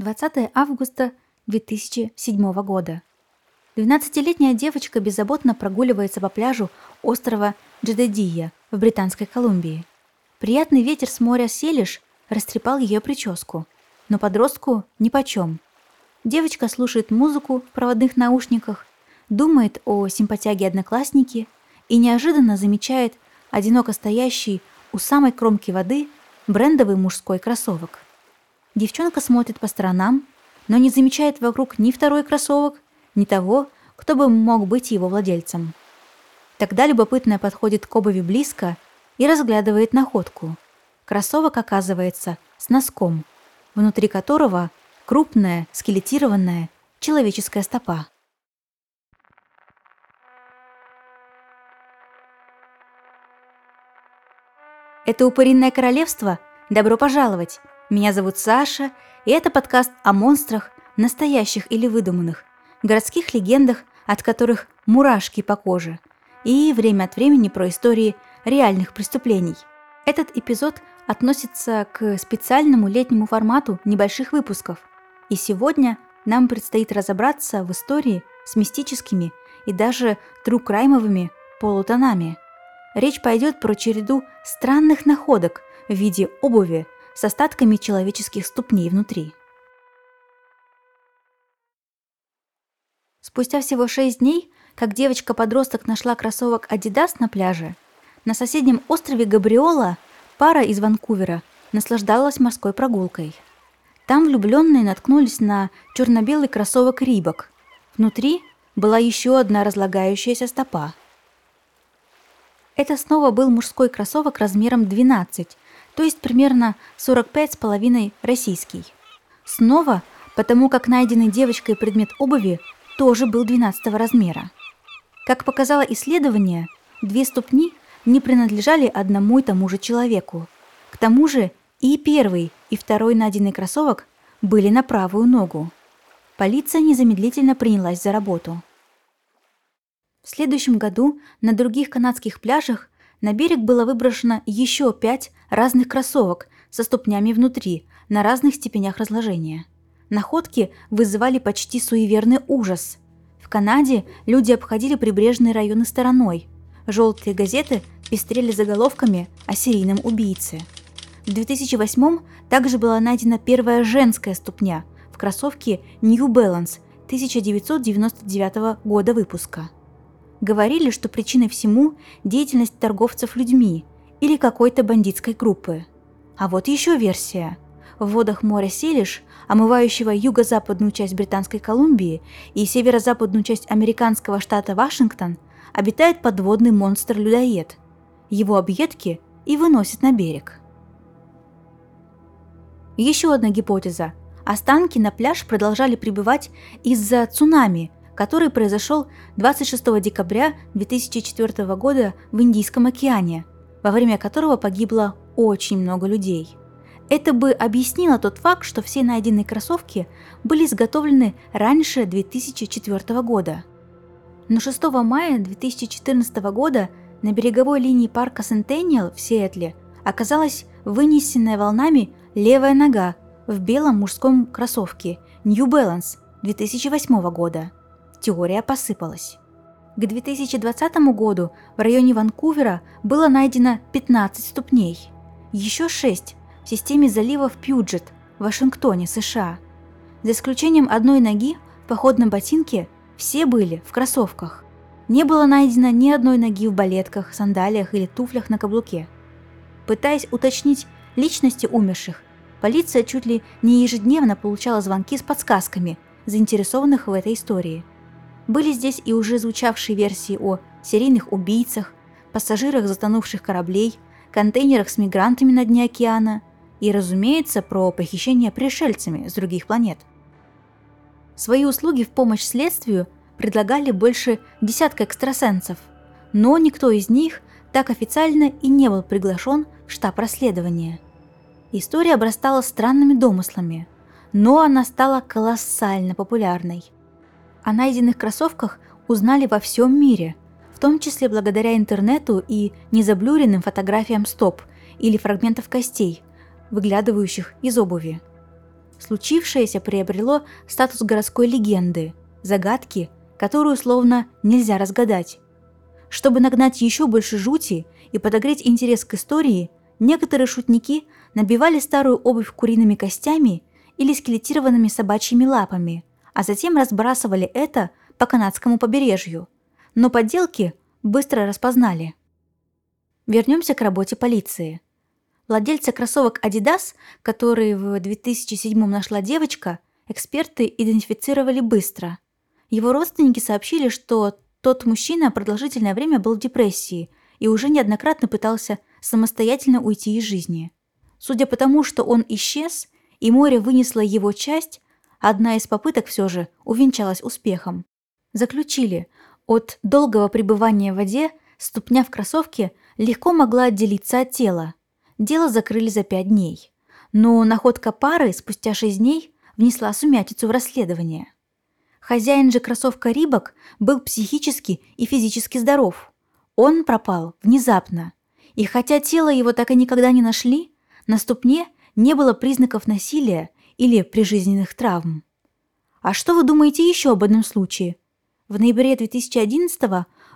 20 августа 2007 года. 12-летняя девочка беззаботно прогуливается по пляжу острова Джедедия в Британской Колумбии. Приятный ветер с моря Селиш растрепал ее прическу, но подростку нипочем. Девочка слушает музыку в проводных наушниках, думает о симпатяге одноклассники и неожиданно замечает одиноко стоящий у самой кромки воды брендовый мужской кроссовок – Девчонка смотрит по сторонам, но не замечает вокруг ни второй кроссовок, ни того, кто бы мог быть его владельцем. Тогда любопытная подходит к обуви близко и разглядывает находку. Кроссовок оказывается с носком, внутри которого крупная, скелетированная человеческая стопа. Это упыринное королевство? Добро пожаловать! Меня зовут Саша, и это подкаст о монстрах, настоящих или выдуманных, городских легендах, от которых мурашки по коже, и время от времени про истории реальных преступлений. Этот эпизод относится к специальному летнему формату небольших выпусков, и сегодня нам предстоит разобраться в истории с мистическими и даже трукраймовыми полутонами. Речь пойдет про череду странных находок в виде обуви, с остатками человеческих ступней внутри. Спустя всего шесть дней, как девочка-подросток нашла кроссовок Adidas на пляже, на соседнем острове Габриола пара из Ванкувера наслаждалась морской прогулкой. Там влюбленные наткнулись на черно-белый кроссовок Рибок. Внутри была еще одна разлагающаяся стопа. Это снова был мужской кроссовок размером 12, то есть примерно 45,5 российский. Снова, потому как найденный девочкой предмет обуви тоже был 12 размера. Как показало исследование, две ступни не принадлежали одному и тому же человеку. К тому же и первый, и второй найденный кроссовок были на правую ногу. Полиция незамедлительно принялась за работу. В следующем году на других канадских пляжах на берег было выброшено еще пять разных кроссовок со ступнями внутри на разных степенях разложения. Находки вызывали почти суеверный ужас. В Канаде люди обходили прибрежные районы стороной. Желтые газеты пестрели заголовками о серийном убийце. В 2008 также была найдена первая женская ступня в кроссовке New Balance 1999 года выпуска. Говорили, что причиной всему деятельность торговцев людьми или какой-то бандитской группы. А вот еще версия. В водах моря Селиш, омывающего юго-западную часть Британской Колумбии и северо-западную часть американского штата Вашингтон, обитает подводный монстр-людоед. Его объедки и выносят на берег. Еще одна гипотеза. Останки на пляж продолжали прибывать из-за цунами – который произошел 26 декабря 2004 года в Индийском океане, во время которого погибло очень много людей. Это бы объяснило тот факт, что все найденные кроссовки были изготовлены раньше 2004 года. Но 6 мая 2014 года на береговой линии парка Сентениал в Сиэтле оказалась вынесенная волнами левая нога в белом мужском кроссовке New Balance 2008 года теория посыпалась. К 2020 году в районе Ванкувера было найдено 15 ступней, еще 6 в системе заливов Пьюджет в Вашингтоне, США. За исключением одной ноги в походном ботинке все были в кроссовках. Не было найдено ни одной ноги в балетках, сандалиях или туфлях на каблуке. Пытаясь уточнить личности умерших, полиция чуть ли не ежедневно получала звонки с подсказками заинтересованных в этой истории – были здесь и уже звучавшие версии о серийных убийцах, пассажирах затонувших кораблей, контейнерах с мигрантами на дне океана и, разумеется, про похищение пришельцами с других планет. Свои услуги в помощь следствию предлагали больше десятка экстрасенсов, но никто из них так официально и не был приглашен в штаб расследования. История обрастала странными домыслами, но она стала колоссально популярной – о найденных кроссовках узнали во всем мире, в том числе благодаря интернету и незаблюренным фотографиям стоп или фрагментов костей, выглядывающих из обуви. случившееся приобрело статус городской легенды, загадки, которую словно нельзя разгадать. Чтобы нагнать еще больше жути и подогреть интерес к истории, некоторые шутники набивали старую обувь куриными костями или скелетированными собачьими лапами, а затем разбрасывали это по канадскому побережью. Но подделки быстро распознали. Вернемся к работе полиции. Владельца кроссовок Adidas, которые в 2007 нашла девочка, эксперты идентифицировали быстро. Его родственники сообщили, что тот мужчина продолжительное время был в депрессии и уже неоднократно пытался самостоятельно уйти из жизни. Судя по тому, что он исчез, и море вынесло его часть, одна из попыток все же увенчалась успехом. Заключили, от долгого пребывания в воде ступня в кроссовке легко могла отделиться от тела. Дело закрыли за пять дней. Но находка пары спустя шесть дней внесла сумятицу в расследование. Хозяин же кроссовка Рибок был психически и физически здоров. Он пропал внезапно. И хотя тело его так и никогда не нашли, на ступне не было признаков насилия или прижизненных травм. А что вы думаете еще об одном случае? В ноябре 2011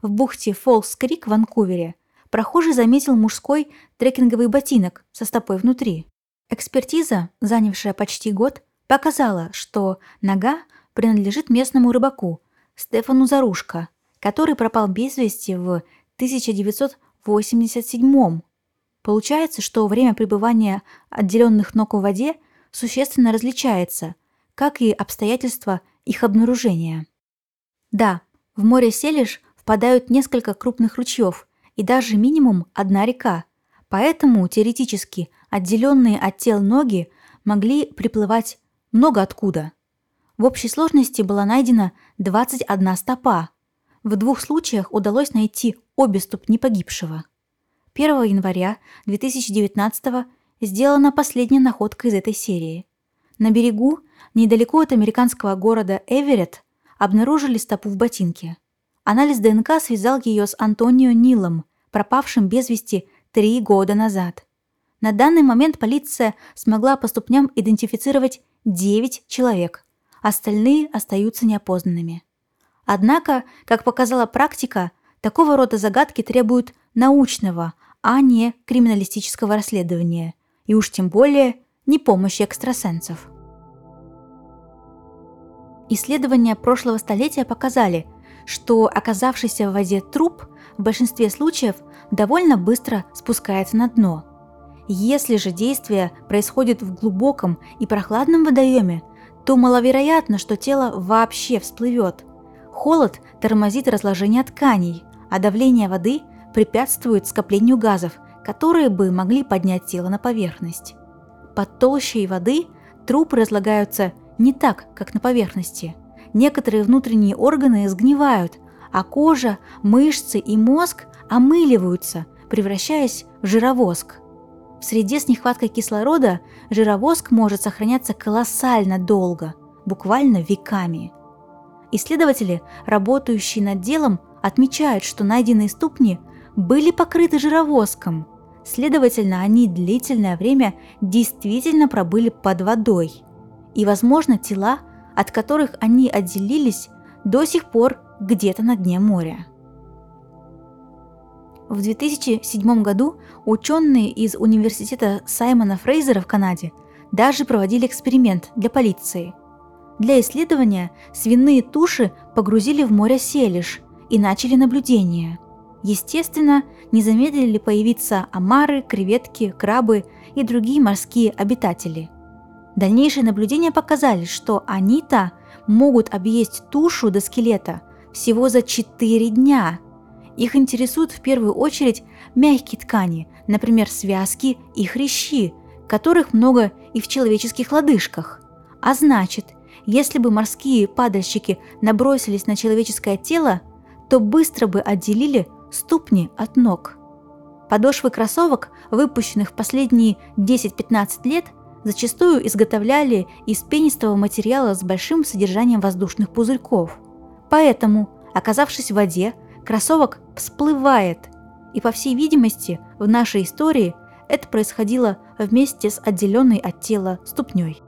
в бухте Фолкс-Крик в Ванкувере прохожий заметил мужской трекинговый ботинок со стопой внутри. Экспертиза, занявшая почти год, показала, что нога принадлежит местному рыбаку Стефану Зарушко, который пропал без вести в 1987 Получается, что время пребывания отделенных ног в воде существенно различается, как и обстоятельства их обнаружения. Да, в море Селиш впадают несколько крупных ручьев и даже минимум одна река, поэтому теоретически отделенные от тел ноги могли приплывать много откуда – в общей сложности была найдена 21 стопа. В двух случаях удалось найти обе ступни погибшего. 1 января 2019 сделана последняя находка из этой серии. На берегу, недалеко от американского города Эверетт, обнаружили стопу в ботинке. Анализ ДНК связал ее с Антонио Нилом, пропавшим без вести три года назад. На данный момент полиция смогла по ступням идентифицировать 9 человек – остальные остаются неопознанными. Однако, как показала практика, такого рода загадки требуют научного, а не криминалистического расследования, и уж тем более не помощи экстрасенсов. Исследования прошлого столетия показали, что оказавшийся в воде труп в большинстве случаев довольно быстро спускается на дно. Если же действие происходит в глубоком и прохладном водоеме, то маловероятно, что тело вообще всплывет. Холод тормозит разложение тканей, а давление воды препятствует скоплению газов, которые бы могли поднять тело на поверхность. Под толщей воды трупы разлагаются не так, как на поверхности. Некоторые внутренние органы сгнивают, а кожа, мышцы и мозг омыливаются, превращаясь в жировоск. В среде с нехваткой кислорода жировоск может сохраняться колоссально долго, буквально веками. Исследователи, работающие над делом, отмечают, что найденные ступни были покрыты жировоском. Следовательно, они длительное время действительно пробыли под водой. И, возможно, тела, от которых они отделились, до сих пор где-то на дне моря. В 2007 году ученые из университета Саймона Фрейзера в Канаде даже проводили эксперимент для полиции. Для исследования свиные туши погрузили в море Селиш и начали наблюдение. Естественно, не замедлили появиться омары, креветки, крабы и другие морские обитатели. Дальнейшие наблюдения показали, что они-то могут объесть тушу до скелета всего за 4 дня – их интересуют в первую очередь мягкие ткани, например, связки и хрящи, которых много и в человеческих лодыжках. А значит, если бы морские падальщики набросились на человеческое тело, то быстро бы отделили ступни от ног. Подошвы кроссовок, выпущенных последние 10-15 лет, зачастую изготовляли из пенистого материала с большим содержанием воздушных пузырьков. Поэтому, оказавшись в воде, кроссовок всплывает. И по всей видимости, в нашей истории это происходило вместе с отделенной от тела ступней.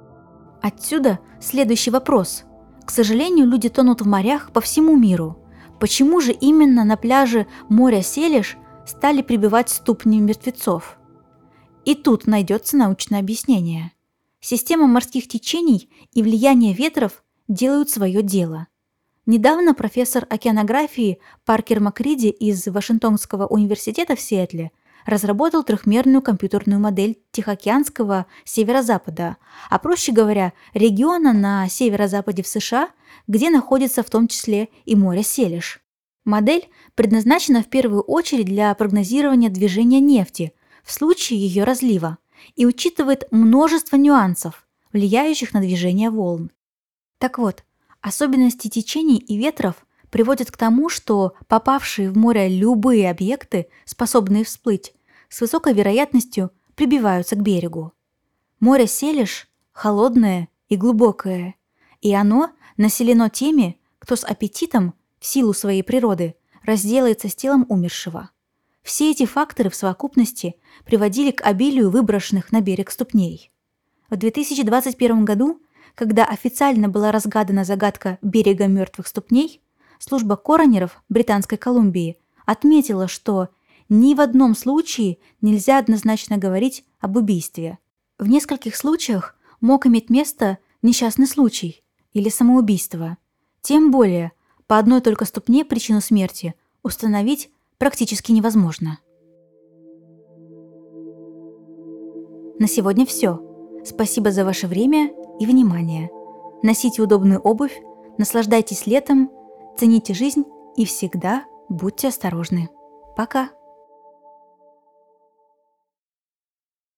Отсюда следующий вопрос. К сожалению, люди тонут в морях по всему миру. Почему же именно на пляже моря Селиш стали прибивать ступни мертвецов? И тут найдется научное объяснение. Система морских течений и влияние ветров делают свое дело. Недавно профессор океанографии Паркер Макриди из Вашингтонского университета в Сиэтле разработал трехмерную компьютерную модель Тихоокеанского северо-запада, а проще говоря, региона на северо-западе в США, где находится в том числе и море Селиш. Модель предназначена в первую очередь для прогнозирования движения нефти в случае ее разлива и учитывает множество нюансов, влияющих на движение волн. Так вот, особенности течений и ветров приводят к тому, что попавшие в море любые объекты, способные всплыть, с высокой вероятностью прибиваются к берегу. Море Селиш холодное и глубокое, и оно населено теми, кто с аппетитом, в силу своей природы, разделается с телом умершего. Все эти факторы в совокупности приводили к обилию выброшенных на берег ступней. В 2021 году, когда официально была разгадана загадка берега мертвых ступней, служба коронеров Британской Колумбии отметила, что ни в одном случае нельзя однозначно говорить об убийстве. В нескольких случаях мог иметь место несчастный случай или самоубийство. Тем более, по одной только ступне причину смерти установить практически невозможно. На сегодня все. Спасибо за ваше время и внимание. Носите удобную обувь, наслаждайтесь летом, цените жизнь и всегда будьте осторожны. Пока!